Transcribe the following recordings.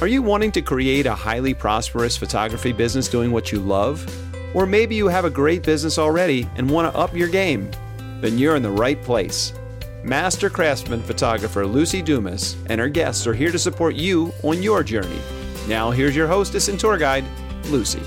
Are you wanting to create a highly prosperous photography business doing what you love? Or maybe you have a great business already and want to up your game? Then you're in the right place. Master craftsman photographer Luci Dumas and her guests are here to support you on your journey. Now, here's your hostess and tour guide, Luci.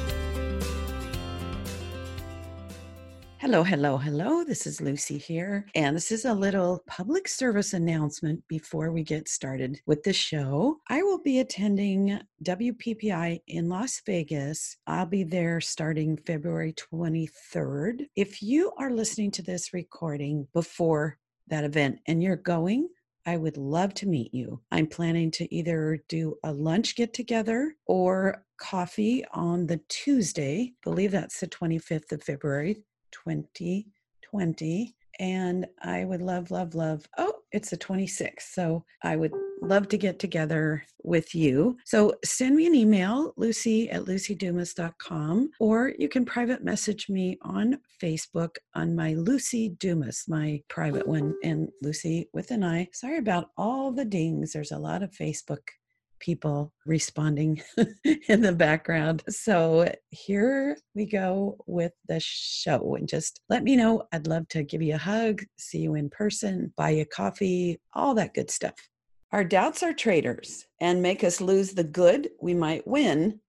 Hello, hello, hello. This is Luci here. And this is a little public service announcement before we get started with the show. I will be attending WPPI in Las Vegas. I'll be there starting February 23rd. If you are listening to this recording before that event and you're going, I would love to meet you. I'm planning to either do a lunch get together or coffee on the Tuesday. I believe that's the 25th of February. 2020. And I would love, love, love. Oh, it's the 26th. So I would love to get together with you. So send me an email, luci at lucidumas.com, or you can private message me on Facebook on my Luci Dumas, my private one, and Luci with an I. Sorry about all the dings. There's a lot of Facebook people responding in the background. So here we go with the show. And just let me know. I'd love to give you a hug, see you in person, buy you coffee, all that good stuff. Our doubts are traitors and make us lose the good we might win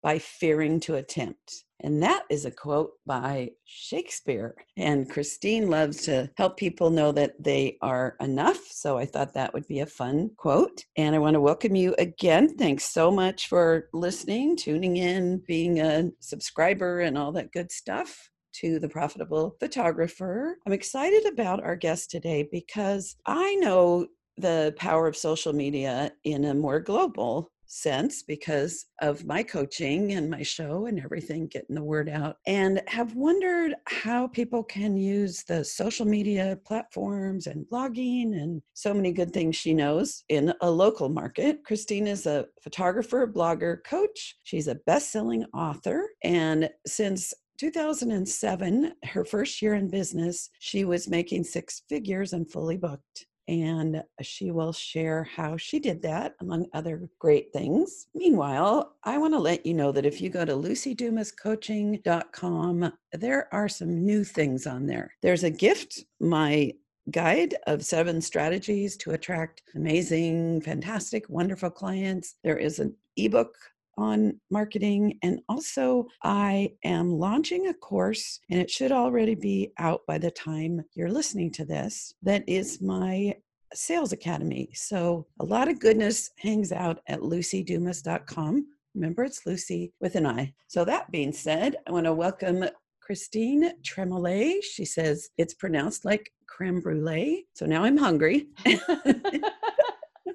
by fearing to attempt. And that is a quote by Shakespeare. And Christine loves to help people know that they are enough. So I thought that would be a fun quote. And I want to welcome you again. Thanks so much for listening, tuning in, being a subscriber, and all that good stuff to the profitable photographer. I'm excited about our guest today because I know the power of social media in a more global sense because of my coaching and my show and everything, getting the word out, and have wondered how people can use the social media platforms and blogging and so many good things she knows in a local market. Christine is a photographer, blogger, coach. She's a best selling author. And since 2007, her first year in business, she was making six figures and fully booked and she will share how she did that, among other great things. Meanwhile, I want to let you know that if you go to lucidumascoaching.com, there are some new things on there. There's a gift, my guide of seven strategies to attract amazing, fantastic, wonderful clients. There is an ebook on marketing. And also, I am launching a course, and it should already be out by the time you're listening to this. That is my sales academy. So, a lot of goodness hangs out at lucidumas.com. Remember, it's Luci with an I. So, that being said, I want to welcome Christine Tremoulet. She says it's pronounced like creme brulee. So now I'm hungry.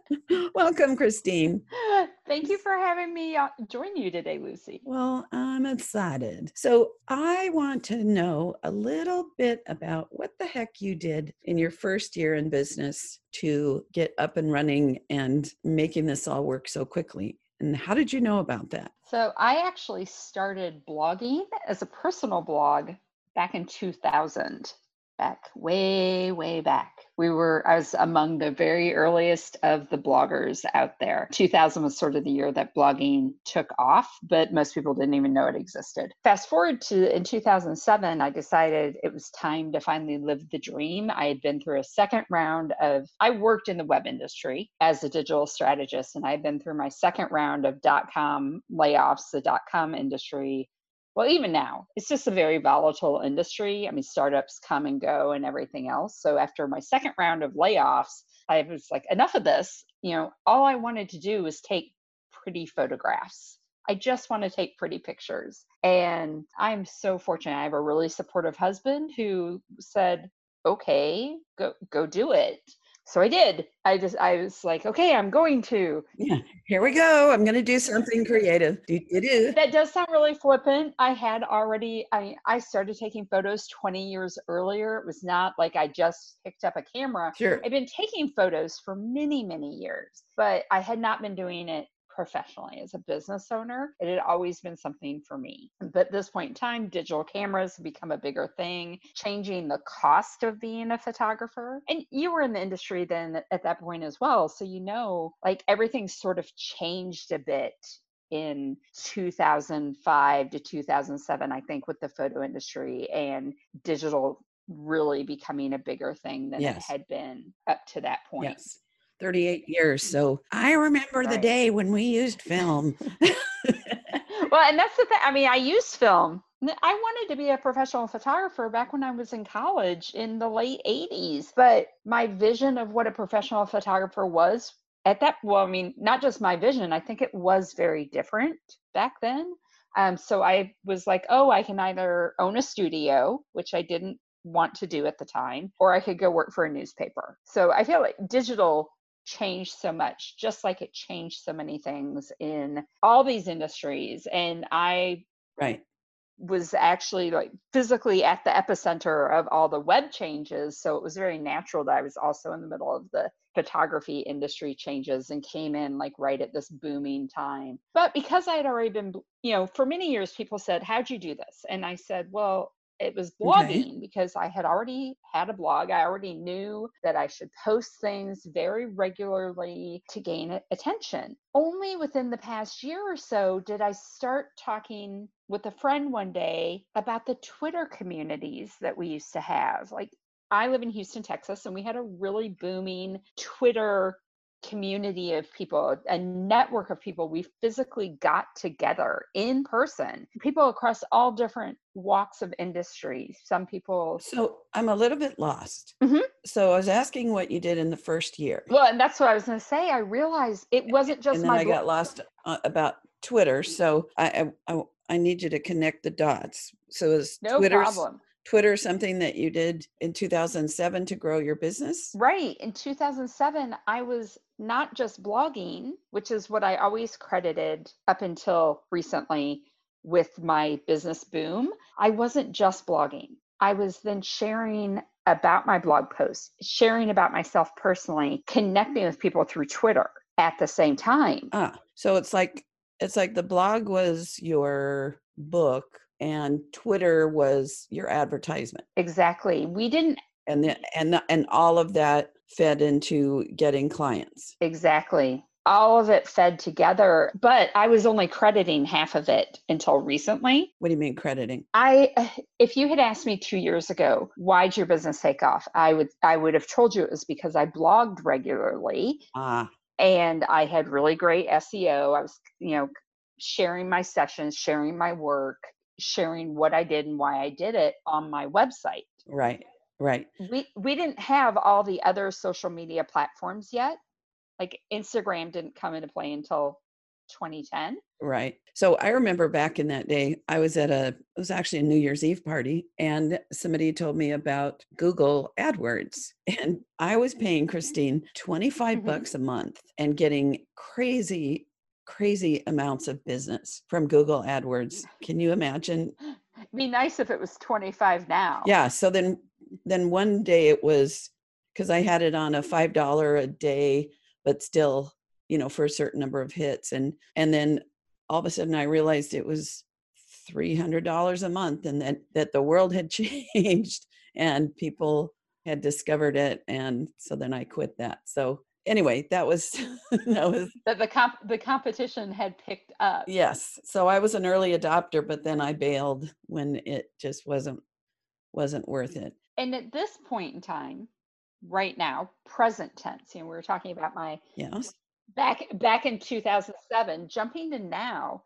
Welcome, Christine. Thank you for having me uh, join you today, Luci. Well, I'm excited. So, I want to know a little bit about what the heck you did in your first year in business to get up and running and making this all work so quickly. And how did you know about that? So, I actually started blogging as a personal blog back in 2000 back way way back. We were i was among the very earliest of the bloggers out there. 2000 was sort of the year that blogging took off but most people didn't even know it existed. Fast forward to in 2007 i decided it was time to finally live the dream. I had been through a second round of i worked in the web industry as a digital strategist and i'd been through my second round of dot com layoffs the dot com industry well, even now, it's just a very volatile industry. I mean, startups come and go and everything else. So after my second round of layoffs, I was like, enough of this. You know, all I wanted to do was take pretty photographs. I just want to take pretty pictures. And I'm so fortunate. I have a really supportive husband who said, okay, go go do it so I did. I just I was like, okay, I'm going to. Yeah, here we go. I'm going to do something creative. Do, do, do. That does sound really flippant. I had already. I I started taking photos 20 years earlier. It was not like I just picked up a camera. Sure. I've been taking photos for many many years, but I had not been doing it professionally as a business owner. It had always been something for me. But at this point in time, digital cameras have become a bigger thing, changing the cost of being a photographer. And you were in the industry then at that point as well. So you know, like everything sort of changed a bit in 2005 to 2007, I think, with the photo industry and digital really becoming a bigger thing than yes. it had been up to that point. Yes. 38 years. So I remember right. the day when we used film. well, and that's the thing. I mean, I used film. I wanted to be a professional photographer back when I was in college in the late 80s. But my vision of what a professional photographer was at that, well, I mean, not just my vision, I think it was very different back then. Um, so I was like, oh, I can either own a studio, which I didn't want to do at the time, or I could go work for a newspaper. So I feel like digital changed so much, just like it changed so many things in all these industries. And I right was actually like physically at the epicenter of all the web changes. So it was very natural that I was also in the middle of the photography industry changes and came in like right at this booming time. But because I had already been, you know, for many years, people said, How'd you do this? And I said, Well, it was blogging okay. because I had already had a blog. I already knew that I should post things very regularly to gain attention. Only within the past year or so did I start talking with a friend one day about the Twitter communities that we used to have. Like, I live in Houston, Texas, and we had a really booming Twitter community of people, a network of people. We physically got together in person, people across all different walks of industry. Some people. So I'm a little bit lost. Mm-hmm. So I was asking what you did in the first year. Well, and that's what I was going to say. I realized it wasn't just and then my. I got lost uh, about Twitter. So I, I, I need you to connect the dots. So is no Twitter's, problem. Twitter something that you did in 2007 to grow your business? Right. In 2007, I was not just blogging, which is what I always credited up until recently with my business boom. I wasn't just blogging. I was then sharing about my blog posts, sharing about myself personally, connecting with people through Twitter at the same time. Ah, so it's like it's like the blog was your book and Twitter was your advertisement. Exactly. We didn't and and and all of that fed into getting clients. Exactly. All of it fed together, but I was only crediting half of it until recently. What do you mean crediting? I if you had asked me 2 years ago, why'd your business take off? I would I would have told you it was because I blogged regularly. Ah. And I had really great SEO. I was, you know, sharing my sessions, sharing my work, sharing what I did and why I did it on my website. Right. Right. We we didn't have all the other social media platforms yet. Like Instagram didn't come into play until 2010. Right. So I remember back in that day, I was at a, it was actually a New Year's Eve party, and somebody told me about Google AdWords. And I was paying Christine 25 mm-hmm. bucks a month and getting crazy crazy amounts of business from Google AdWords. Can you imagine? It'd be nice if it was 25 now. Yeah. So then then one day it was because I had it on a mm. five dollar a day, but still, you know, for a certain number of hits. And and then all of a sudden I realized it was three hundred dollars a month and that that the world had changed and people had discovered it. And so then I quit that. So anyway, that was that was that the comp the competition had picked up. Yes. So I was an early adopter, but then I bailed when it just wasn't wasn't worth it. And at this point in time, right now, present tense, you know, we were talking about my yes back back in 2007, jumping to now,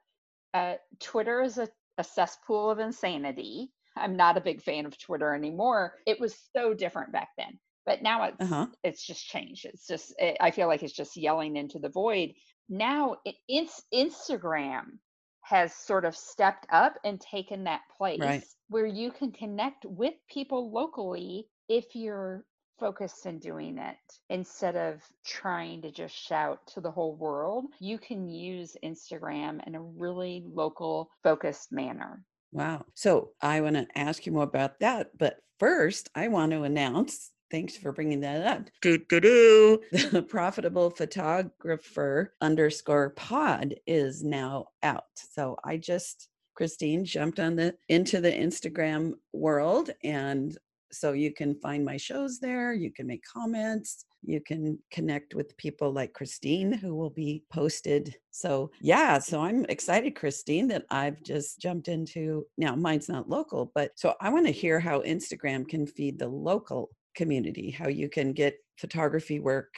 uh, Twitter is a, a cesspool of insanity. I'm not a big fan of Twitter anymore. It was so different back then but now it's uh-huh. it's just changed. It's just it, i feel like it's just yelling into the void. Now it, it's instagram has sort of stepped up and taken that place right. where you can connect with people locally if you're focused in doing it instead of trying to just shout to the whole world. You can use instagram in a really local focused manner. Wow. So i want to ask you more about that but first i want to announce thanks for bringing that up. Do, do, do. The profitable photographer underscore pod is now out. So I just, Christine, jumped on the into the Instagram world and so you can find my shows there. You can make comments. You can connect with people like Christine, who will be posted. So, yeah, so I'm excited, Christine, that I've just jumped into. Now, mine's not local, but so I want to hear how Instagram can feed the local community, how you can get photography work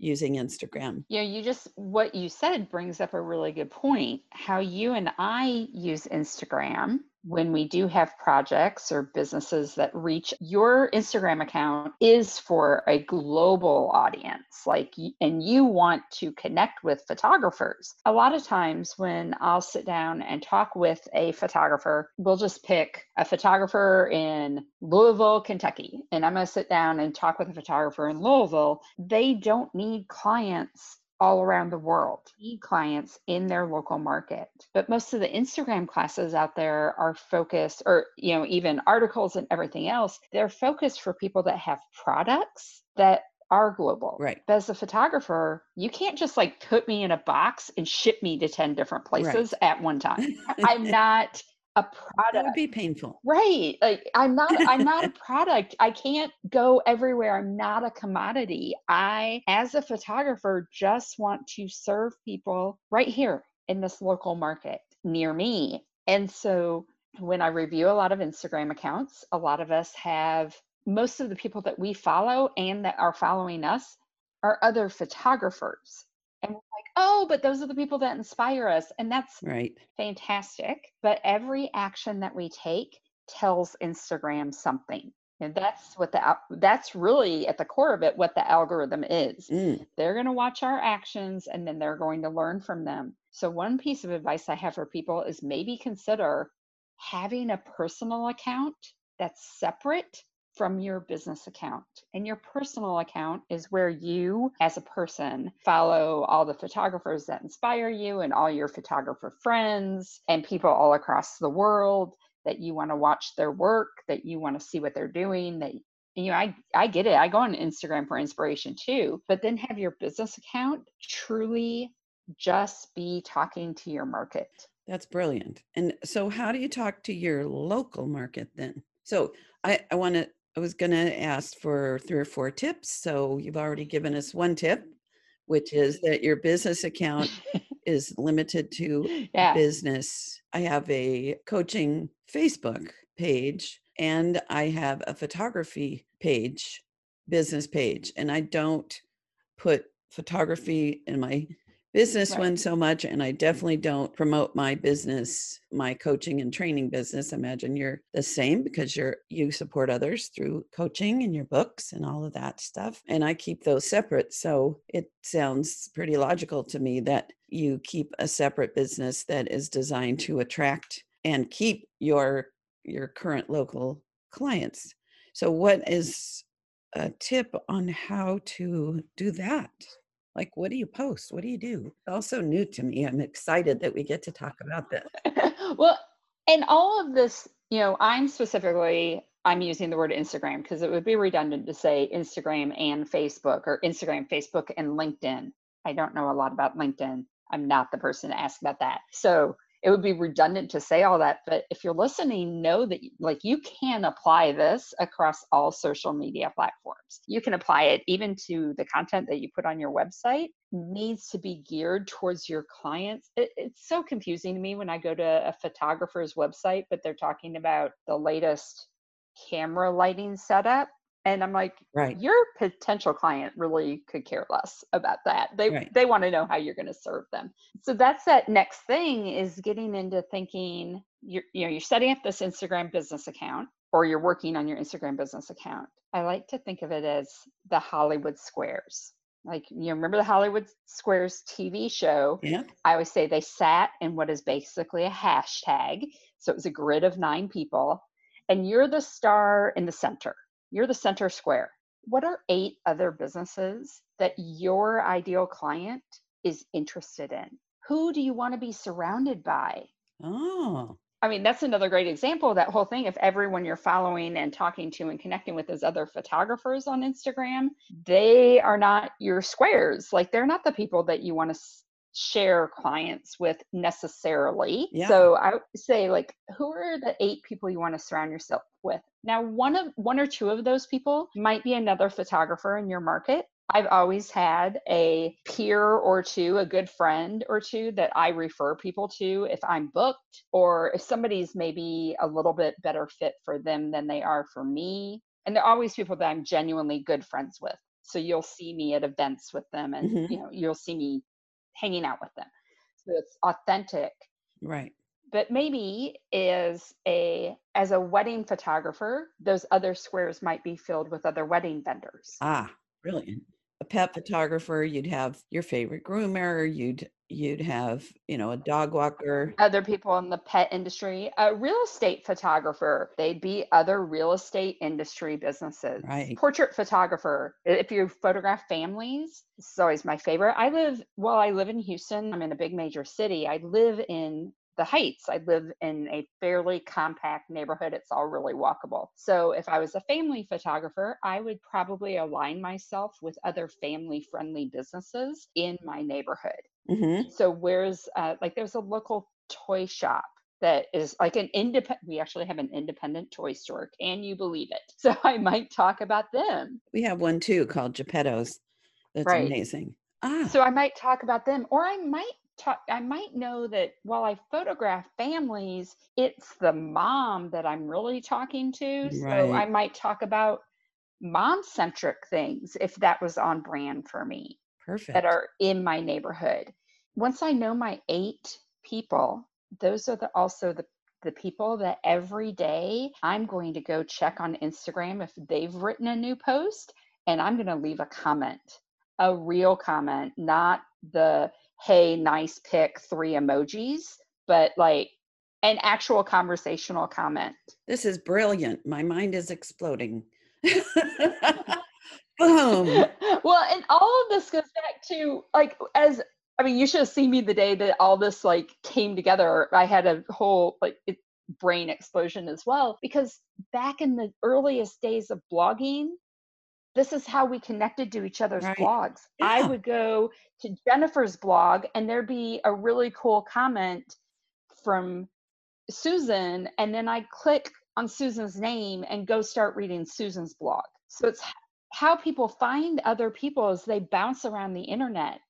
using Instagram. Yeah, you just what you said brings up a really good point. How you and I use Instagram when we do have projects or businesses that reach your Instagram account is for a global audience like and you want to connect with photographers. A lot of times when I'll sit down and talk with a photographer, we'll just pick a photographer in Louisville, Kentucky, and I'm going to sit down and talk with a photographer in Louisville. They don't need clients all around the world, clients in their local market. But most of the Instagram classes out there are focused, or you know, even articles and everything else, they're focused for people that have products that are global. Right. But as a photographer, you can't just like put me in a box and ship me to 10 different places right. at one time. I'm not a product. That would be painful. Right. Like I'm not I'm not a product. I can't go everywhere. I'm not a commodity. I as a photographer just want to serve people right here in this local market near me. And so when I review a lot of Instagram accounts, a lot of us have most of the people that we follow and that are following us are other photographers. And we're like, oh, but those are the people that inspire us. And that's right. fantastic. But every action that we take tells Instagram something. And that's what the that's really at the core of it what the algorithm is. Mm. They're going to watch our actions and then they're going to learn from them. So one piece of advice I have for people is maybe consider having a personal account that's separate from your business account. And your personal account is where you, as a person, follow all the photographers that inspire you and all your photographer friends and people all across the world that you want to watch their work, that you want to see what they're doing, that you know, I, I get it. I go on Instagram for inspiration too, but then have your business account truly just be talking to your market. That's brilliant. And so, how do you talk to your local market then? So, I, I want to I was going to ask for three or four tips. So you've already given us one tip, which is that your business account is limited to yeah. business. I have a coaching Facebook page and I have a photography page, business page, and I don't put photography in my business right. one so much and i mm-hmm. definitely don't promote my business my coaching and training business. Imagine you're the same because you're you support others through coaching and your books and all of that stuff and i keep those separate so it sounds pretty logical to me that you keep a separate business that is designed to attract and keep your your current local clients. So what is a tip on how to do that like, what do you post? What do you do? Also new to me. I'm excited that we get to talk about this. well, and all of this, you know, I'm specifically I'm using the word Instagram because it would be redundant to say Instagram and Facebook or Instagram, Facebook, and LinkedIn. I don't know a lot about LinkedIn. I'm not the person to ask about that. So it would be redundant to say all that but if you're listening know that like you can apply this across all social media platforms. You can apply it even to the content that you put on your website needs to be geared towards your clients. It, it's so confusing to me when i go to a photographer's website but they're talking about the latest camera lighting setup and i'm like right. Your potential client really could care less about that. They right. they want to know how you're going to serve them. So that's that next thing is getting into thinking you're you know you're setting up this instagram business account or you're working on your instagram business account. I like to think of it as the hollywood squares. Like you remember the hollywood squares tv show? Yeah. I always say they sat in what is basically a hashtag. So it was a grid of nine people. And you're the star in the center you're the center square. What are eight other businesses that your ideal client is interested in? Who do you want to be surrounded by? Oh. I mean, that's another great example of that whole thing. If everyone you're following and talking to and connecting with is other photographers on Instagram, they are not your squares. Like they're not the people that you want to share clients with necessarily. Yeah. So I would say like who are the eight people you want to surround yourself with? Now one of one or two of those people might be another photographer in your market. I've always had a peer or two, a good friend or two that I refer people to if I'm booked or if somebody's maybe a little bit better fit for them than they are for me. And they're always people that I'm genuinely good friends with. So you'll see me at events with them and Mhm. you know, you'll see me hanging out with them. So it's authentic. Right. But maybe as a as a wedding photographer, those other squares might be filled with other wedding vendors. Ah, brilliant. A pet photographer, you'd have your favorite groomer, you'd you'd have, you know, a dog walker. other people in the pet industry, a real estate photographer, they'd be other real estate industry businesses. Right. Portrait photographer, if you photograph families, this is always my favorite. I live, well, I live in Houston, I'm in a big major city. I live in the Heights. I live in a fairly compact neighborhood. It's all really walkable. So if I was a family photographer, I would probably align myself with other family friendly businesses in my neighborhood. hmm So where's uh, like there's a local toy shop that is like an independent. We actually have an independent toy store. Can you believe it? So I might talk about them. We have one too called Geppetto's. That's Right. amazing. Ah, So I might talk about them, or I might talk. I might know that while I photograph families, it's the mom that I'm really talking to. So I might talk about mom centric things if that was on brand for me. perfect. that are in my neighborhood. Once I know my eight people, those are the, also the the people that every day I'm going to go check on Instagram if they've written a new post and I'm going to leave a comment, a real comment, not the hey nice pick, three emojis, but like an actual conversational comment. This is brilliant. My mind is exploding. Boom. well, and all of this goes back to like as I mean, you should have seen me the day that all this like came together. I had a whole like it, brain explosion as well because back in the earliest days of blogging, this is how we connected to each other's Right. blogs. I would go to Jennifer's blog and there'd be a really cool comment from Susan, and then I click on Susan's name and go start reading Susan's blog. So it's how people find other people as they bounce around the internet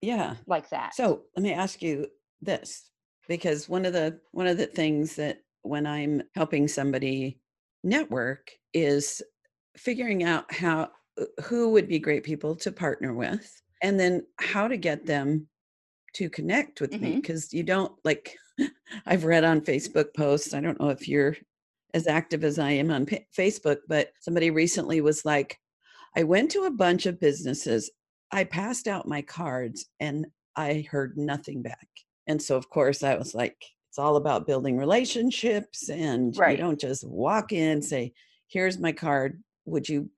Yeah. like that. So let me ask you this, because one of the one of the things that when I'm helping somebody network is figuring out how uh, who would be great people to partner with, and then how to get them to connect with me. Mhm. Because you don't like I've read on Facebook posts. I don't know if you're as active as I am on Pa- Facebook, but somebody recently was like, I went to a bunch of businesses. I passed out my cards and I heard nothing back. And so, of course, I was like, it's all about building relationships. And you don't just walk in and say, here's my card. Would you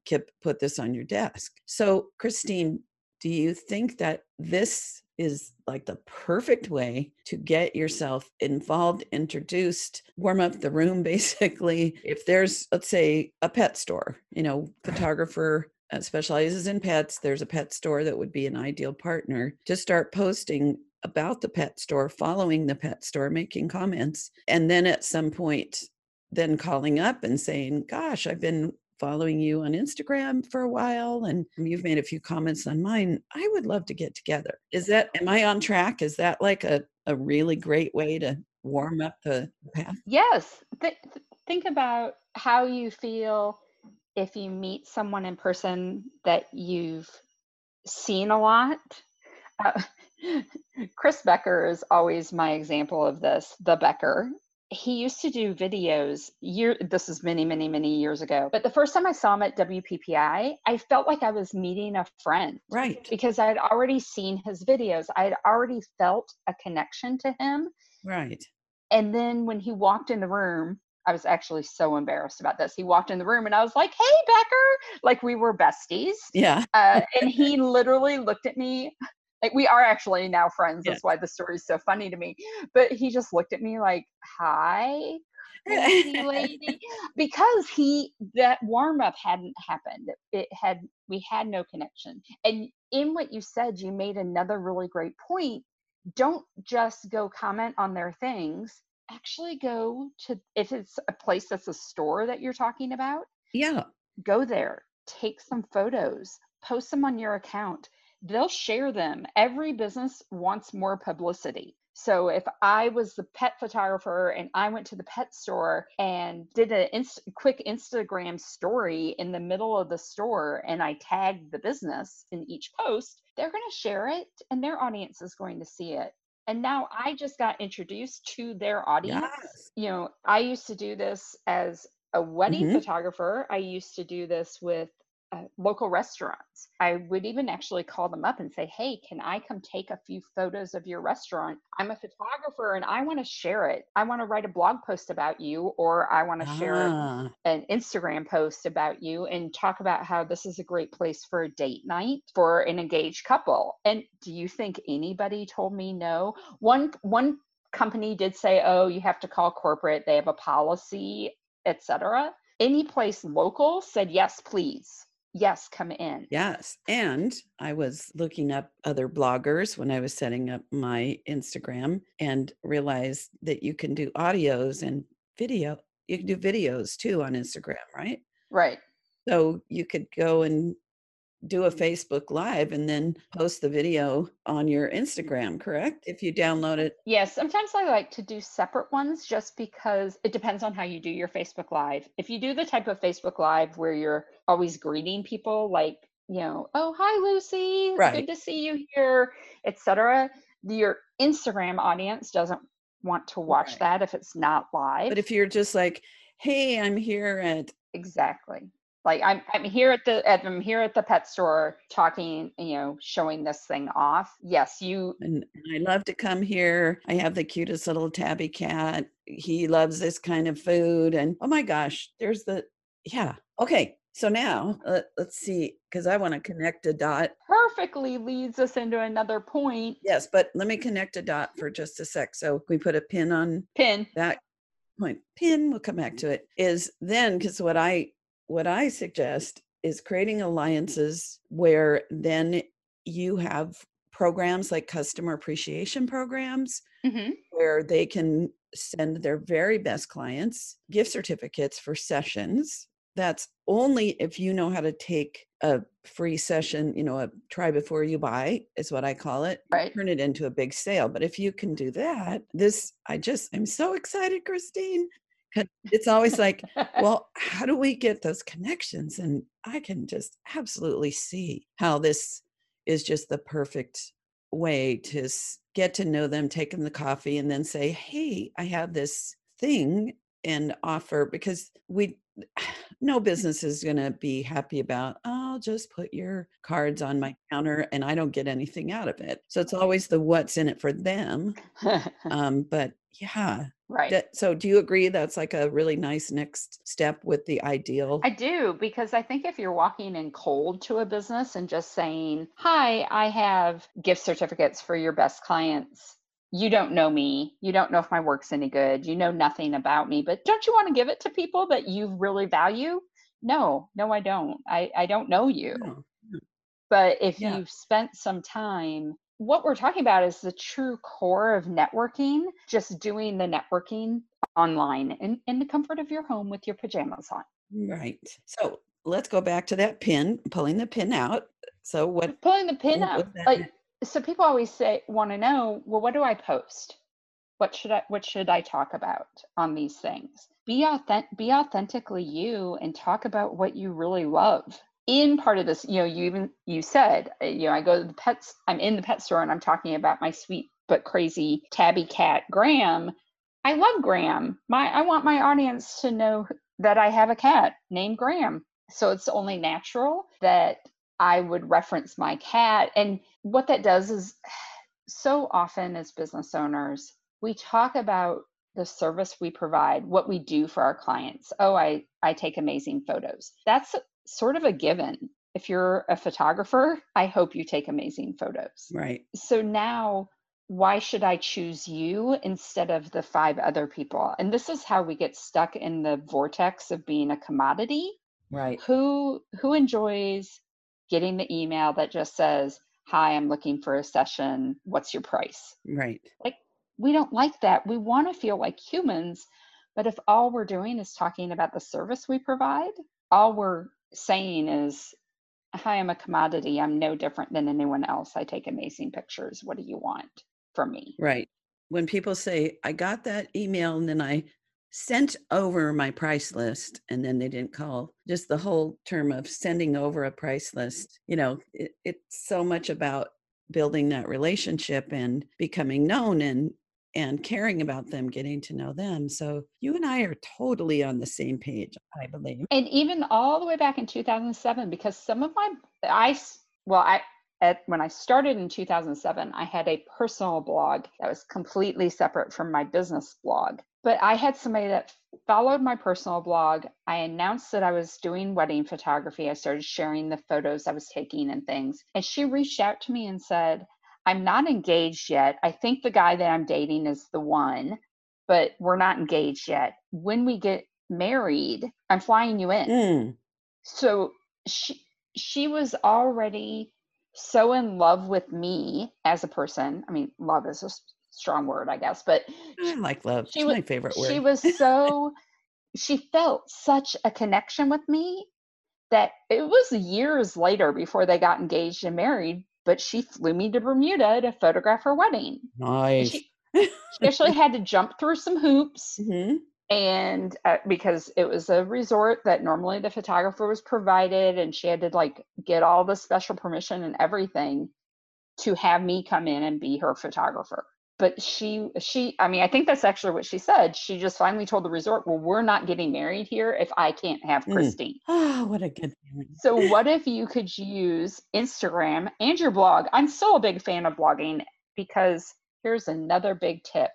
put this on your desk? So, Christine, do you think that this is like the perfect way to get yourself involved, introduced, warm up the room basically? If there's, let's say, a pet store, you know, photographer uh, specializes in pets, there's a pet store that would be an ideal partner to start posting about the pet store, following the pet store, making comments, and then at some point, then calling up and saying, Gosh, I've been following you on Instagram for a while and you've made a few comments on mine. I would love to get together. Is that, am I on track? Is that like a, a really great way to warm up the path? Yes. Th- th- think about how you feel if you meet someone in person that you've seen a lot. Uh, Chris Becker is always my example of this, the Becker. He used to do videos year this is many many many years ago. But the first time I saw him at WPPI, I felt like I was meeting a friend Right. because I had already seen his videos. I had already felt a connection to him Right. and then when he walked in the room, I was actually so embarrassed about this. He walked in the room and I was like, hey, Becker, like we were besties. Yeah. Uh, and he literally looked at me like we are actually now friends Yes. that's why the story is so funny to me but he just looked at me like hi lady because he that warm up hadn't happened it had we had no connection and in what you said you made another really great point don't just go comment on their things actually go to if it's a place that's a store that you're talking about yeah. go there, take some photos, post them on your account. They'll share them. Every business wants more publicity. So if I was the pet photographer and I went to the pet store and did a inst- quick Instagram story in the middle of the store and I tagged the business in each post, they're going to share it and their audience is going to see it. And now I just got introduced to their audience. Yes. You know, I used to do this as a wedding Mhm. photographer. I used to do this with uh, local restaurants. I would even actually call them up and say, Hey, can I come take a few photos of your restaurant? I'm a photographer and I want to share it. I want to write a blog post about you, or I want to share Ah, an Instagram post about you and talk about how this is a great place for a date night for an engaged couple. And do you think anybody told me no? One one company did say, "Oh, you have to call corporate. They have a policy, etc." Any place local said, "Yes, please. Yes, come in." yes. And I was looking up other bloggers when I was setting up my Instagram and realized that you can do audios and video. You can do videos too on Instagram, right? Right. So you could go and do a Facebook Live and then post the video on your Instagram, correct? If you download it. Yes, sometimes I like to do separate ones just because it depends on how you do your Facebook Live. If you do the type of Facebook Live where you're always greeting people, like, you know, oh, hi, Luci, Right. good to see you here, etc., your Instagram audience doesn't want to watch Right. that if it's not live. But if you're just like, hey, I'm here at exactly. Like I'm, I'm here at the, I'm here at the pet store talking, you know, showing this thing off. Yes, you and, and I love to come here. I have the cutest little tabby cat. He loves this kind of food. And oh my gosh, there's the, yeah. Okay. So now uh, let's see, because I want to connect a dot. perfectly leads us into another point. Yes, but let me connect a dot for just a sec. So we put a pin on Pin. that point. Pin, we'll come back to it. Is then because what I what I suggest is creating alliances where then you have programs like customer appreciation programs hmm where they can send their very best clients gift certificates for sessions. That's only if you know how to take a free session, you know, a try before you buy is what I call it. Right. Turn it into a big sale. But if you can do that, this, I just, I'm so excited, Christine. It's always like, well, how do we get those connections? And I can just absolutely see how this is just the perfect way to get to know them, take them the coffee, and then say, hey, I have this thing and offer because we, no business is going to be happy about, I'll just put your cards on my counter and I don't get anything out of it. So it's always the what's in it for them. Um, but yeah, right. that, so do you agree that's like a really nice next step with the ideal? I do because I think if you're walking in cold to a business and just saying, Hi, I have gift certificates for your best clients. You don't know me. You don't know if my work's any good. You know nothing about me, but don't you want to give it to people that you really value? No, no, I don't. I, I don't know you. No. But if Yeah. you've spent some time, what we're talking about is the true core of networking, just doing the networking online in, in the comfort of your home with your pajamas on. Right. So let's go back to that pin, pulling the pin out. So what? pulling the pin out like so people always say want to know well what do i post what should i what should i talk about on these things be authentic be authentically you and talk about what you really love in part of this you know you even you said uh, you know i go to the pets i'm in the pet store and i'm talking about my sweet but crazy tabby cat graham. I love graham. My i want my audience to know that i have a cat named graham. So it's only natural that I would reference my cat. And what that does is so often as business owners, we talk about the service we provide, what we do for our clients. Oh, I, I take amazing photos. That's sort of a given. if you're a photographer, I hope you take amazing photos. Right. So now, why should I choose you instead of the five other people? And this is how we get stuck in the vortex of being a commodity. Right. Who who enjoys getting the email that just says, "Hi, I'm looking for a session. What's your price?" Right. Like we don't like that. We want to feel like humans, but if all we're doing is talking about the service we provide, all we're saying is, Hi, I'm a commodity. I'm no different than anyone else. I take amazing pictures. What do you want from me? Right. When people say, I got that email and then I sent over my price list and then they didn't call, just the whole term of sending over a price list, you know, it, it's so much about building that relationship and becoming known and and caring about them, getting to know them. So you and I are totally on the same page, I believe. And even all the way back in 2007, because some of my, I, well, I, at, when I started in 2007, I had a personal blog that was completely separate from my business blog. But I had somebody that followed my personal blog. I announced that I was doing wedding photography. I started sharing the photos I was taking and things. And she reached out to me and said, I'm not engaged yet. I think the guy that I'm dating is the one, but we're not engaged yet. When we get married, I'm flying you in. Mm. So she she was already so in love with me as a person. I mean, love is a strong word, I guess, but I like love. she it's was my favorite word. she was so she felt such a connection with me that it was years later before they got engaged and married but she flew me to Bermuda to photograph her wedding. nice. She, she actually had to jump through some hoops Mhm. and uh, because it was a resort that normally the photographer was provided and she had to like get all the special permission and everything to have me come in and be her photographer but she she i mean i think that's actually what she said she just finally told the resort well we're not getting married here if i can't have Mm. christine Oh, what a good feeling. so, what if you could use Instagram and your blog? I'm still a big fan of blogging because here's another big tip.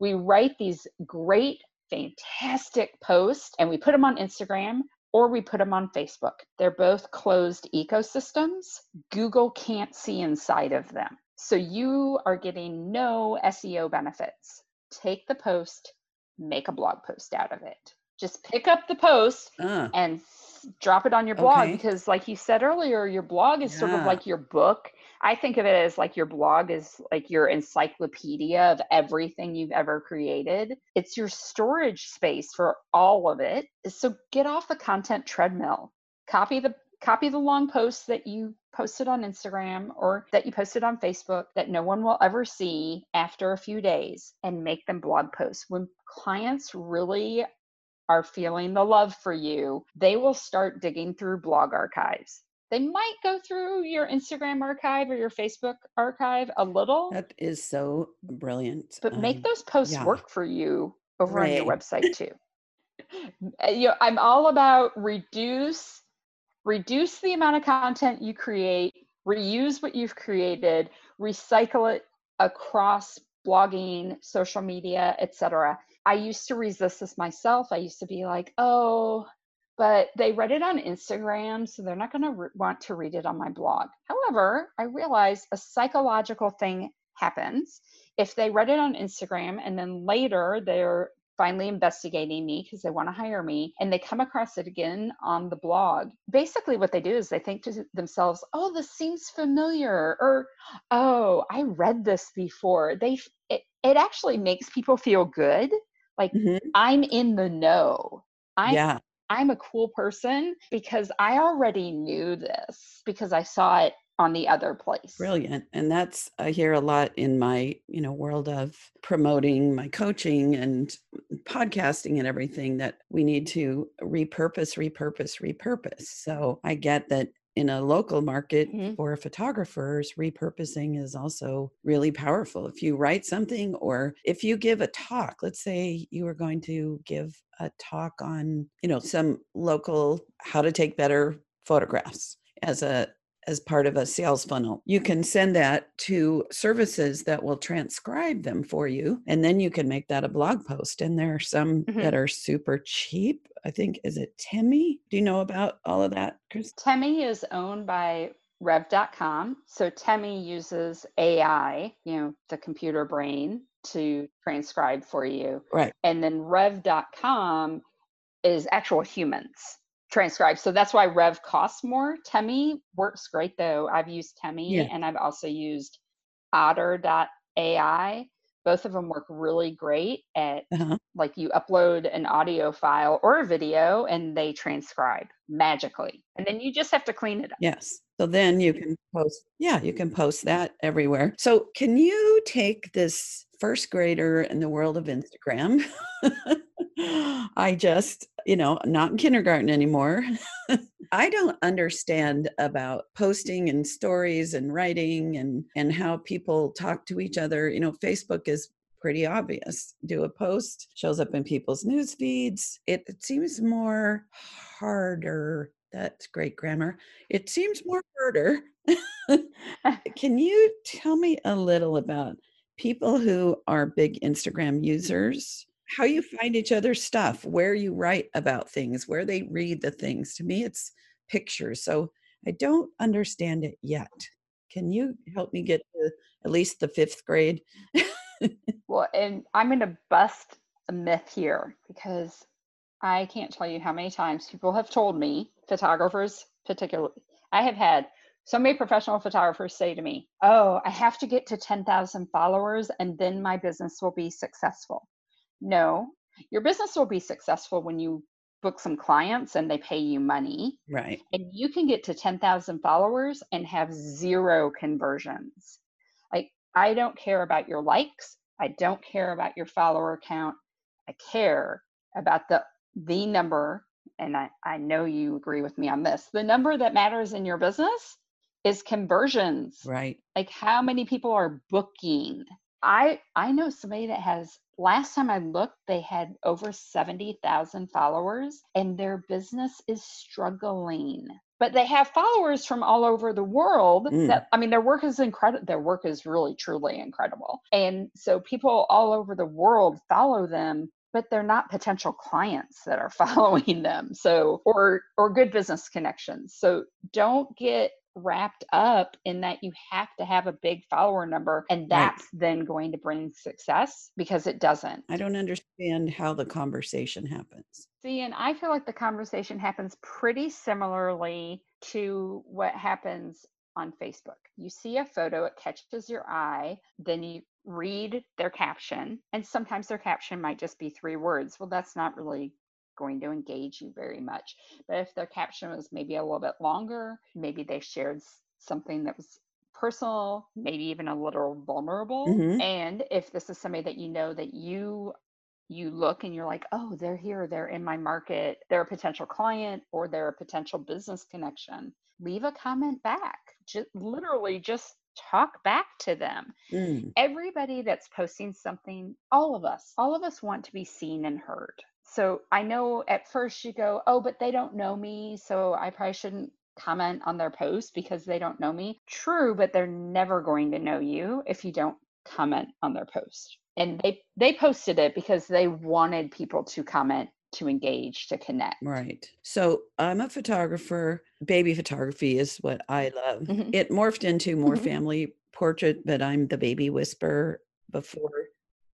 We write these great, fantastic posts and we put them on Instagram or we put them on Facebook. They're both closed ecosystems. Google can't see inside of them. So, you are getting no SEO benefits. Take the post, make a blog post out of it. Just pick up the post Ah, and drop it on your blog Okay. because like you said earlier your blog is sort of like your book i think of it as like your blog is like your encyclopedia of everything you've ever created it's your storage space for all of it so get off the content treadmill copy the copy the long posts that you posted on instagram or that you posted on facebook that no one will ever see after a few days and make them blog posts when clients really are feeling the love for you, they will start digging through blog archives. They might go through your Instagram archive or your Facebook archive a little, that is so brilliant. but make Um, those posts yeah. work for you over on your website too. You know, I'm all about reduce reduce the amount of content you create, reuse what you've created, recycle it across blogging, social media, etc. I used to resist this myself. I used to be like, "Oh, but they read it on Instagram, so they're not going to re- want to read it on my blog." However, I realized a psychological thing happens if they read it on Instagram and then later they're finally investigating me because they want to hire me and they come across it again on the blog basically what they do is they think to themselves oh this seems familiar or oh i read this before they it, it actually makes people feel good like Mhm. i'm in the know i'm Yeah. i'm a cool person because i already knew this because i saw it on the other place Brilliant. And that's, I hear a lot in my, you know, world of promoting my coaching and podcasting and everything that we need to repurpose, repurpose, repurpose. So I get that in a local market Mhm. for photographers, repurposing is also really powerful. If you write something or if you give a talk, let's say you were going to give a talk on, you know, some local how to take better photographs as a as part of a sales funnel. You can send that to services that will transcribe them for you. And then you can make that a blog post. And there are some Mhm. that are super cheap. I think, is it Temi? Do you know about all of that, Chris? Temi is owned by Rev.com. So Temi uses AI, you know, the computer brain to transcribe for you. Right. And then Rev.com is actual humans transcribe. So that's why Rev costs more. Temi works great though. I've used Temi Yeah. and I've also used Otter.ai. Both of them work really great at Uh-huh. like you upload an audio file or a video and they transcribe magically. And then you just have to clean it up. Yes. So then you can post, yeah, you can post that everywhere. So can you take this first grader in the world of Instagram? I just, you know, not in kindergarten anymore. I don't understand about posting and stories and writing and and how people talk to each other. You know, Facebook is pretty obvious. Do a post, shows up in people's news feeds. It, it seems more harder. That's great grammar. It seems more harder. Can you tell me a little about people who are big Instagram users? How you find each other's stuff, where you write about things, where they read the things. To me, it's pictures. So I don't understand it yet. Can you help me get to at least the fifth grade? Well, and I'm going to bust a myth here because I can't tell you how many times people have told me, photographers particularly, I have had so many professional photographers say to me, Oh, I have to get to 10,000 followers and then my business will be successful. No, your business will be successful when you book some clients and they pay you money. Right. And you can get to 10,000 followers and have zero conversions. Like, I don't care about your likes. I don't care about your follower count. I care about the the number, and I, I know you agree with me on this. The number that matters in your business is conversions. Right. Like how many people are booking. I I know somebody that has last time I looked, they had over 70,000 followers and their business is struggling. But they have followers from all over the world Mm. that I mean their work is incredible. Their work is really truly incredible. And so people all over the world follow them but they're not potential clients that are following them so or or good business connections so don't get wrapped up in that you have to have a big follower number and that's then going to bring success because it doesn't. I don't understand how the conversation happens. see and i feel like the conversation happens pretty similarly to what happens on facebook. You see a photo it catches your eye then you read their caption and sometimes their caption might just be three words. Well that's not really going to engage you very much. But if their caption was maybe a little bit longer maybe they shared something that was personal maybe even a little vulnerable. Mhm. and if this is somebody that you know that you you look and you're like oh they're here they're in my market they're a potential client or they're a potential business connection leave a comment back. Just literally just talk back to them. Mm, everybody that's posting something, all of us, all of us want to be seen and heard. So I know at first you go, oh, but they don't know me. So I probably shouldn't comment on their post because they don't know me. True, but they're never going to know you if you don't comment on their post. And they they posted it because they wanted people to comment, to engage, to connect. right. So I'm a photographer. Baby photography is what I love. Mhm. It morphed into more Mhm. family portrait, but I'm the baby whisperer before,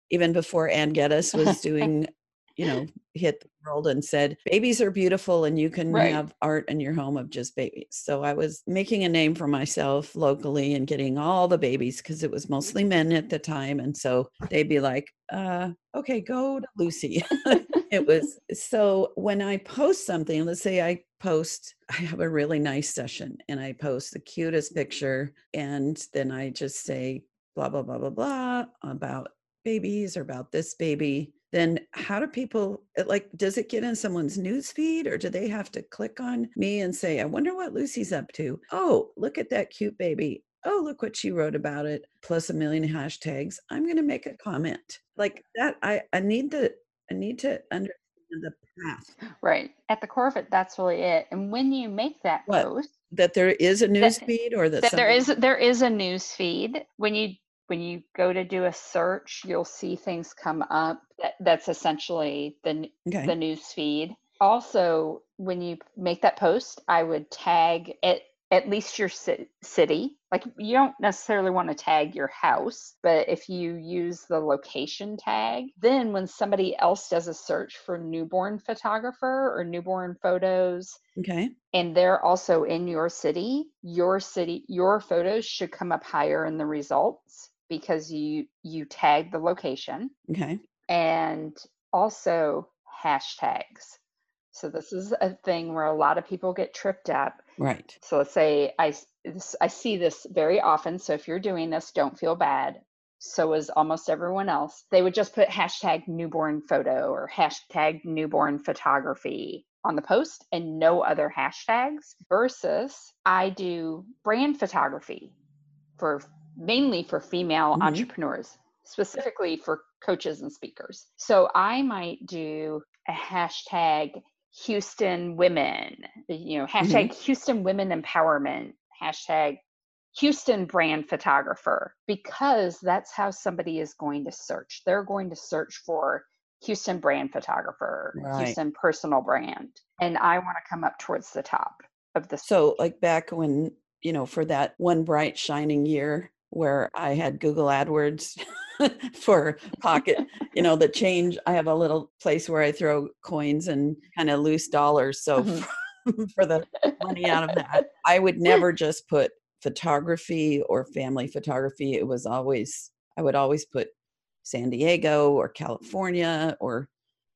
even before Anne Geddes was doing, you know, hit the world and said, babies are beautiful and you can Right. have art in your home of just babies. So I was making a name for myself locally and getting all the babies because it was mostly men at the time. And so they'd be like, uh, okay, go to Luci. it was so when I post something, let's say I post, I have a really nice session and I post the cutest picture, and then I just say blah, blah, blah, blah, blah about babies or about this baby. Then how do people like does it get in someone's news feed or do they have to click on me and say, I wonder what Luci's up to? Oh, look at that cute baby. Oh, look what she wrote about it, plus a million hashtags. I'm gonna make a comment. Like that, I, I need to I need to understand the path. Right. At the core of it, that's really it. And when you make that What? post, That there is a news feed or that, that there is there is a news feed. When you when you go to do a search, you'll see things come up. That, that's essentially the Okay. the news feed. Also, when you make that post, I would tag at at least your city. Like you don't necessarily want to tag your house, but if you use the location tag, then when somebody else does a search for newborn photographer or newborn photos, okay. and they're also in your city, your city, your photos should come up higher in the results because you you tag the location Okay. and also hashtags. So this is a thing where a lot of people get tripped up. Right. So let's say I this, I see this very often. So if you're doing this, don't feel bad. So is almost everyone else. They would just put hashtag newborn photo or hashtag newborn photography on the post and no other hashtags. Versus I do brand photography for mainly for female Mhm. entrepreneurs, specifically for coaches and speakers. So I might do a hashtag Houston women, you know, hashtag Houston women empowerment, hashtag Houston brand photographer, because that's how somebody is going to search. They're going to search for Houston brand photographer, Right. Houston personal brand. And I want to come up towards the top of the So, like back when, you know, for that one bright shining year where I had Google AdWords for pocket, you know, the change, I have a little place where I throw coins and kind of loose dollars. So, Mhm. for the money out of that, I would never just put photography or family photography. It was always, I would always put San Diego or California or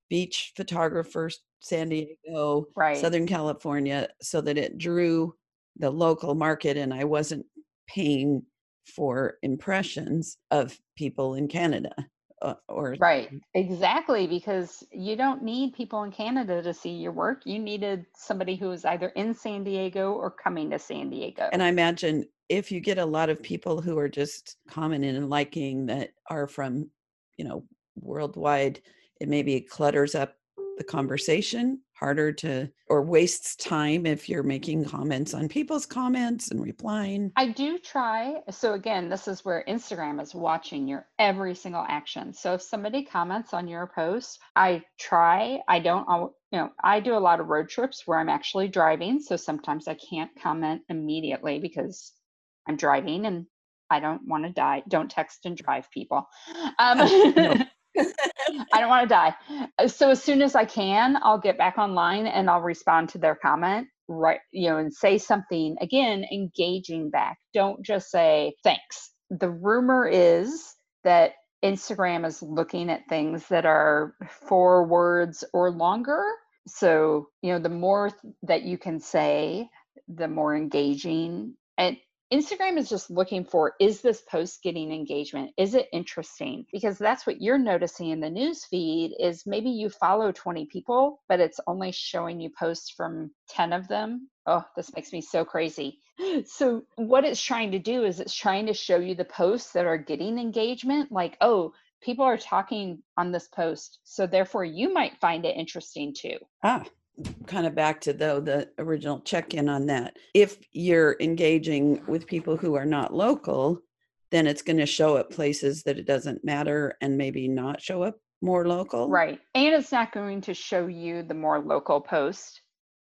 beach photographers, San Diego, Right. Southern California, so that it drew the local market and I wasn't paying for impressions of people in Canada uh, or Right, exactly, because you don't need people in Canada to see your work. You needed somebody who is either in San Diego or coming to San Diego. And I imagine if you get a lot of people who are just commenting and liking that are from, you know, worldwide, it maybe clutters up the conversation harder to or wastes time if you're making comments on people's comments and replying. I do try. So again, this is where Instagram is watching your every single action. So if somebody comments on your post, I try. I don't, you know, I do a lot of road trips where I'm actually driving. So sometimes I can't comment immediately because I'm driving and I don't want to die. Don't text and drive, people. Um, No. I don't want to die. Uh, So as soon as I can, I'll get back online and I'll respond to their comment, right? You know, and say something again, engaging back. Don't just say thanks. The rumor is that Instagram is looking at things that are four words or longer. So, you know, the more th- that you can say, the more engaging. And Instagram is just looking for is this post getting engagement? Is it interesting? Because that's what you're noticing in the news feed is maybe you follow 20 people, but it's only showing you posts from 10 of them. Oh, this makes me so crazy. So what it's trying to do is it's trying to show you the posts that are getting engagement like, oh, people are talking on this post, so therefore you might find it interesting too. Ah, kind of back to though the original check-in on that. If you're engaging with people who are not local, then it's going to show up places that it doesn't matter and maybe not show up more local. Right. And it's not going to show you the more local posts,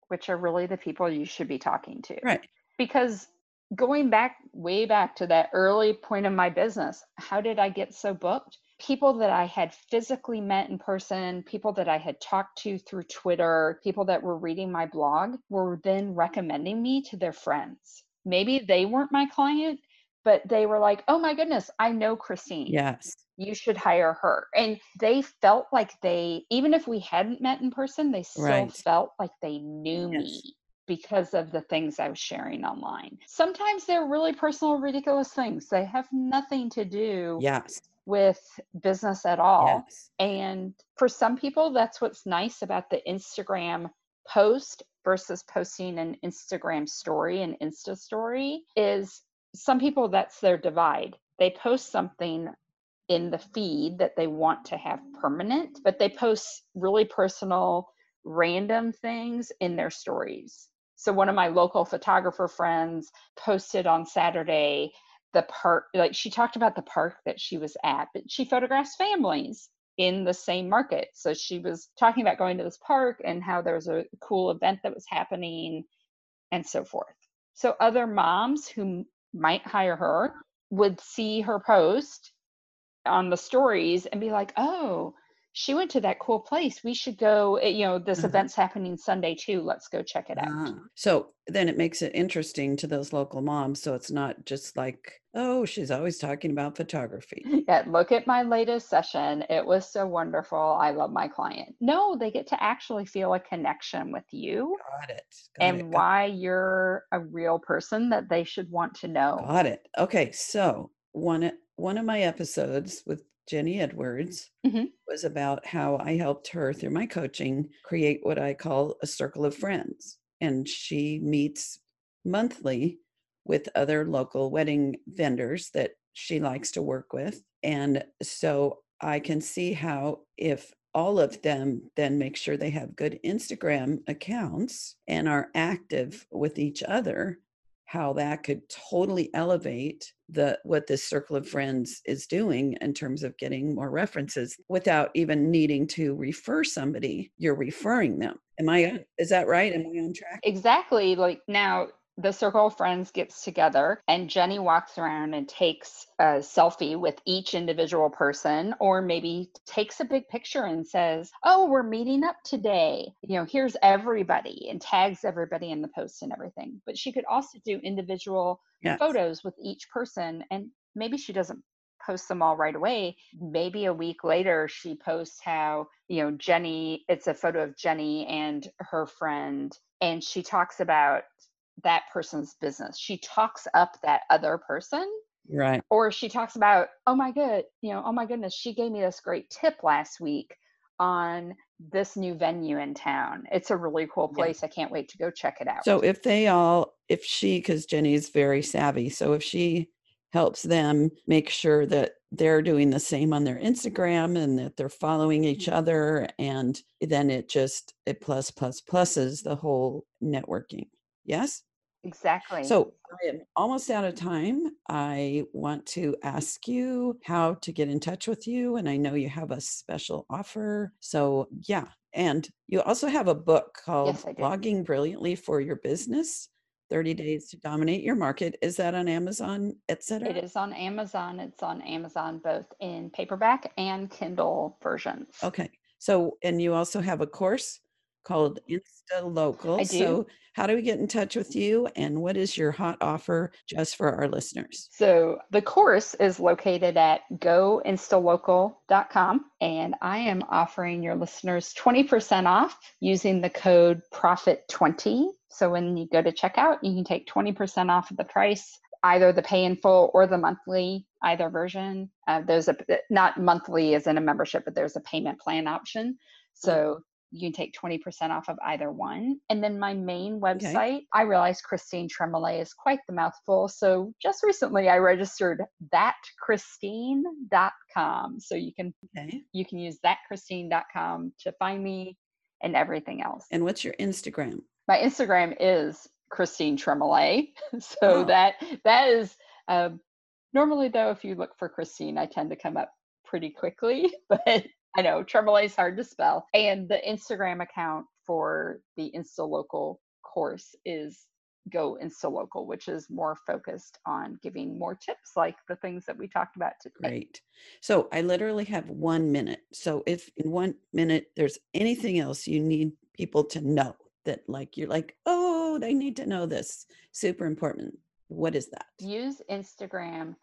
which are really the people you should be talking to. Right. Because going back way back to that early point of my business, how did I get so booked? People that I had physically met in person, people that I had talked to through Twitter, people that were reading my blog were then recommending me to their friends. Maybe they weren't my client, but they were like, oh my goodness, I know Christine Yes. you should hire her. And they felt like they, even if we hadn't met in person, they still Right. felt like they knew Yes. me because of the things I was sharing online. Sometimes they're really personal, ridiculous things. They have nothing to do Yes. With business at all. Yes. And for some people, that's what's nice about the Instagram post versus posting an Instagram story, an Insta story, is some people that's their divide. They post something in the feed that they want to have permanent, but they post really personal, random things in their stories. So one of my local photographer friends posted on Saturday the park, like she talked about the park that she was at, but she photographs families in the same market. So she was talking about going to this park and how there was a cool event that was happening and so forth. So other moms who might hire her would see her post on the stories and be like, oh, she went to that cool place. We should go. Eh, you know, this Uh-huh. event's happening Sunday too. Let's go check it out. Ah, So then it makes it interesting to those local moms. So it's not just like, oh, she's always talking about photography. Yeah, look at my latest session. It was so wonderful. I love my client. No, they get to actually feel a connection with you Got it. Got and it. Why you're a real person that they should want to know. got it. Okay. So one one of my episodes with Jenny Edwards Mhm. was about how I helped her through my coaching create what I call a circle of friends. And she meets monthly with other local wedding vendors that she likes to work with. And so I can see how if all of them then make sure they have good Instagram accounts and are active with each other, how that could totally elevate the what this circle of friends is doing in terms of getting more references without even needing to refer somebody you're referring them. Am i is that right? Am i on track? Exactly. Like now, the circle of friends gets together, and Jenny walks around and takes a selfie with each individual person, or maybe takes a big picture and says, Oh, we're meeting up today. You know, here's everybody, and tags everybody in the post and everything. But she could also do individual yes photos with each person, and maybe she doesn't post them all right away. Maybe a week later, she posts how, you know, Jenny, it's a photo of Jenny and her friend, and she talks about that person's business. She talks up that other person, right or she talks about, oh my good, you know, oh my goodness, she gave me this great tip last week on this new venue in town. It's a really cool Yeah. place. I can't wait to go check it out. so if they all if she because Jenny's very savvy so if she helps them make sure that they're doing the same on their instagram and that they're following each mm-hmm. other and then it just it plus plus pluses the whole networking yes exactly. So I am almost out of time. I want to ask you how to get in touch with you. And I know you have a special offer. So, yeah. And you also have a book called Yes, Blogging Brilliantly for Your Business 30 Days to Dominate Your Market. Is that on Amazon, etc.? It is on Amazon. It's on Amazon both in paperback and Kindle versions. Okay. So, and you also have a course called Insta Local. So, how do we get in touch with you? And what is your hot offer just for our listeners? So the course is located at goinstalocal.com and I am offering your listeners 20% off using the code PROFIT20. So when you go to checkout, you can take 20% off of the price, either the pay in full or the monthly, either version. Uh, there's a not monthly as in a membership, but there's a payment plan option. So you can take 20% off of either one. And then my main website, I realize Christine Tremoulet is quite the mouthful. So just recently I registered thatchristine.com. So you can Okay. you can use thatchristine.com to find me and everything else. And what's your Instagram? my Instagram is Christine Tremoulet. So Oh. that that is uh, normally though, if you look for Christine, I tend to come up pretty quickly. But I know Tremoulet is hard to spell. And the Instagram account for the InstaLocal course is Go InstaLocal, which is more focused on giving more tips like the things that we talked about today. Great. So I literally have one minute. So if in one minute there's anything else you need people to know that like you're like, oh, they need to know this. Super important. What is that? Use Instagram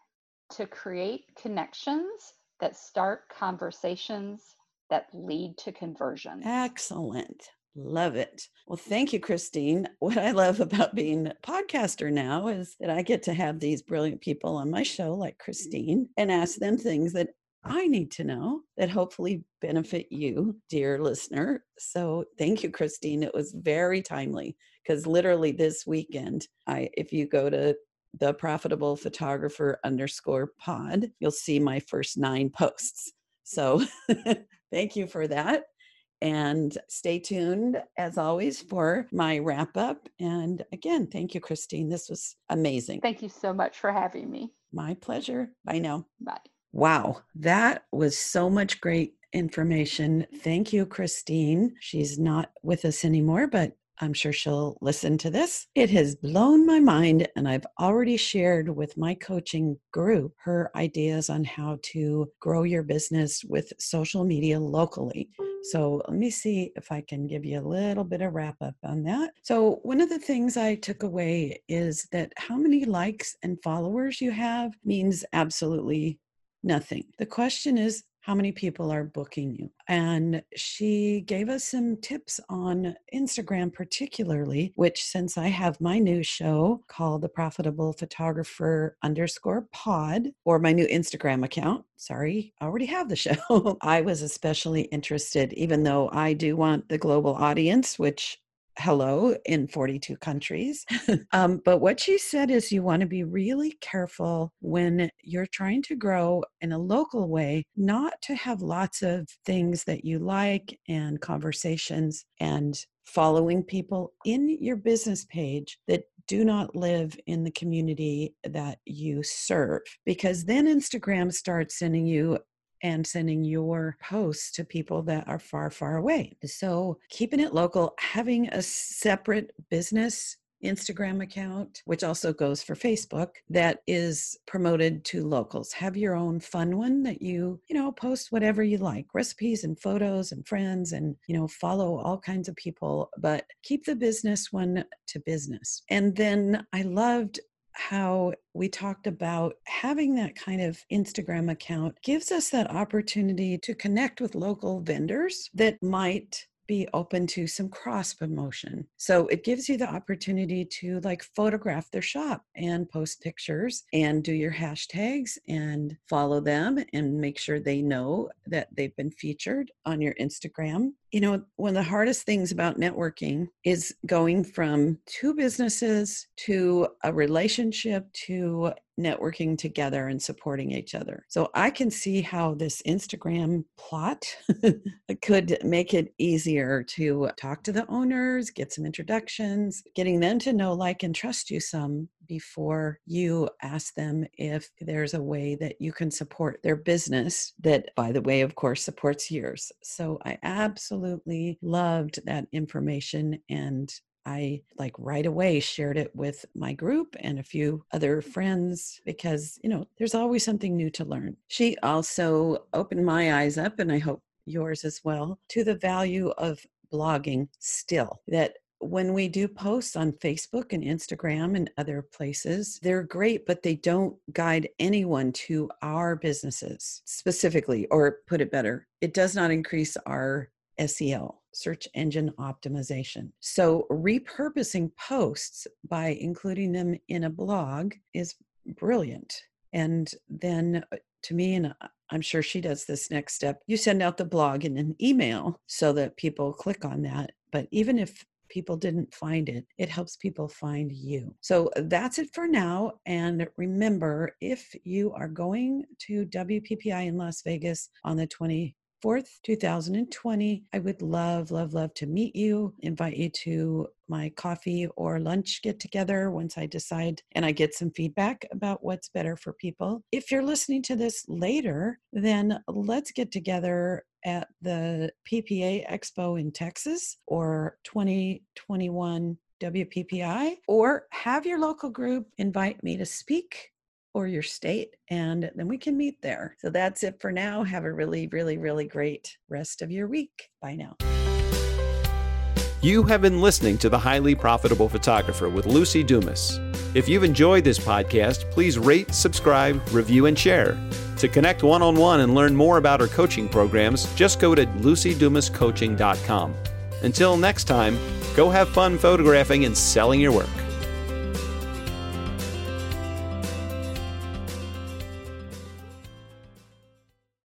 to create connections that start conversations that lead to conversion. Excellent. Love it. Well, thank you, Christine. What I love about being a podcaster now is that I get to have these brilliant people on my show, like Christine, and ask them things that I need to know that hopefully benefit you, dear listener. So thank you, Christine. It was very timely because literally this weekend, I if you go to the profitable photographer underscore pod, you'll see my first nine posts. So thank you for that. And stay tuned as always for my wrap up. And again, thank you, Christine. This was amazing. Thank you so much for having me. My pleasure. Bye now. Bye. Wow, that was so much great information. Thank you, Christine. She's not with us anymore, but I'm sure she'll listen to this. It has blown my mind, and I've already shared with my coaching group her ideas on how to grow your business with social media locally. So, let me see if I can give you a little bit of wrap up on that. So, one of the things I took away is that how many likes and followers you have means absolutely nothing. The question is, how many people are booking you. And she gave us some tips on Instagram, particularly, which since I have my new show called the Profitable Photographer underscore pod, or my new Instagram account, sorry, I already have the show. I was especially interested, even though I do want the global audience, which hello in 42 countries. um, but what she said is you want to be really careful when you're trying to grow in a local way, not to have lots of things that you like and conversations and following people in your business page that do not live in the community that you serve because then Instagram starts sending you and sending your posts to people that are far, far away. So, keeping it local, having a separate business Instagram account, which also goes for Facebook, that is promoted to locals. Have your own fun one that you, you know, post whatever you like recipes and photos and friends and, you know, follow all kinds of people, but keep the business one to business. And then I loved how we talked about having that kind of Instagram account gives us that opportunity to connect with local vendors that might be open to some cross promotion. So it gives you the opportunity to like photograph their shop and post pictures and do your hashtags and follow them and make sure they know that they've been featured on your Instagram. You know, one of the hardest things about networking is going from two businesses to a relationship to networking together and supporting each other. So I can see how this Instagram plot could make it easier to talk to the owners, get some introductions, getting them to know, like, and trust you some before you ask them if there's a way that you can support their business that, by the way, of course, supports yours. So I absolutely loved that information and I like right away shared it with my group and a few other friends because, you know, there's always something new to learn. She also opened my eyes up, and I hope yours as well, to the value of blogging still. That when we do posts on Facebook and Instagram and other places, they're great, but they don't guide anyone to our businesses specifically, or put it better, it does not increase our SEO search engine optimization. So, repurposing posts by including them in a blog is brilliant. And then uh, to me, and uh, I'm sure she does this next step, you send out the blog in an email so that people click on that. But even if people didn't find it, it helps people find you. So that's it for now. And remember, if you are going to WPPI in Las Vegas on the 20 4th, 2020. I would love, love, love to meet you, invite you to my coffee or lunch get together once I decide and I get some feedback about what's better for people. If you're listening to this later, then let's get together at the PPA Expo in Texas or 2021 WPPI, or have your local group invite me to speak or your state, and then we can meet there. So that's it for now. Have a really, really, really great rest of your week. Bye now. You have been listening to The Highly Profitable Photographer with Luci Dumas. If you've enjoyed this podcast, please rate, subscribe, review, and share. To connect one on one and learn more about our coaching programs, just go to lucidumascoaching.com. Until next time, go have fun photographing and selling your work.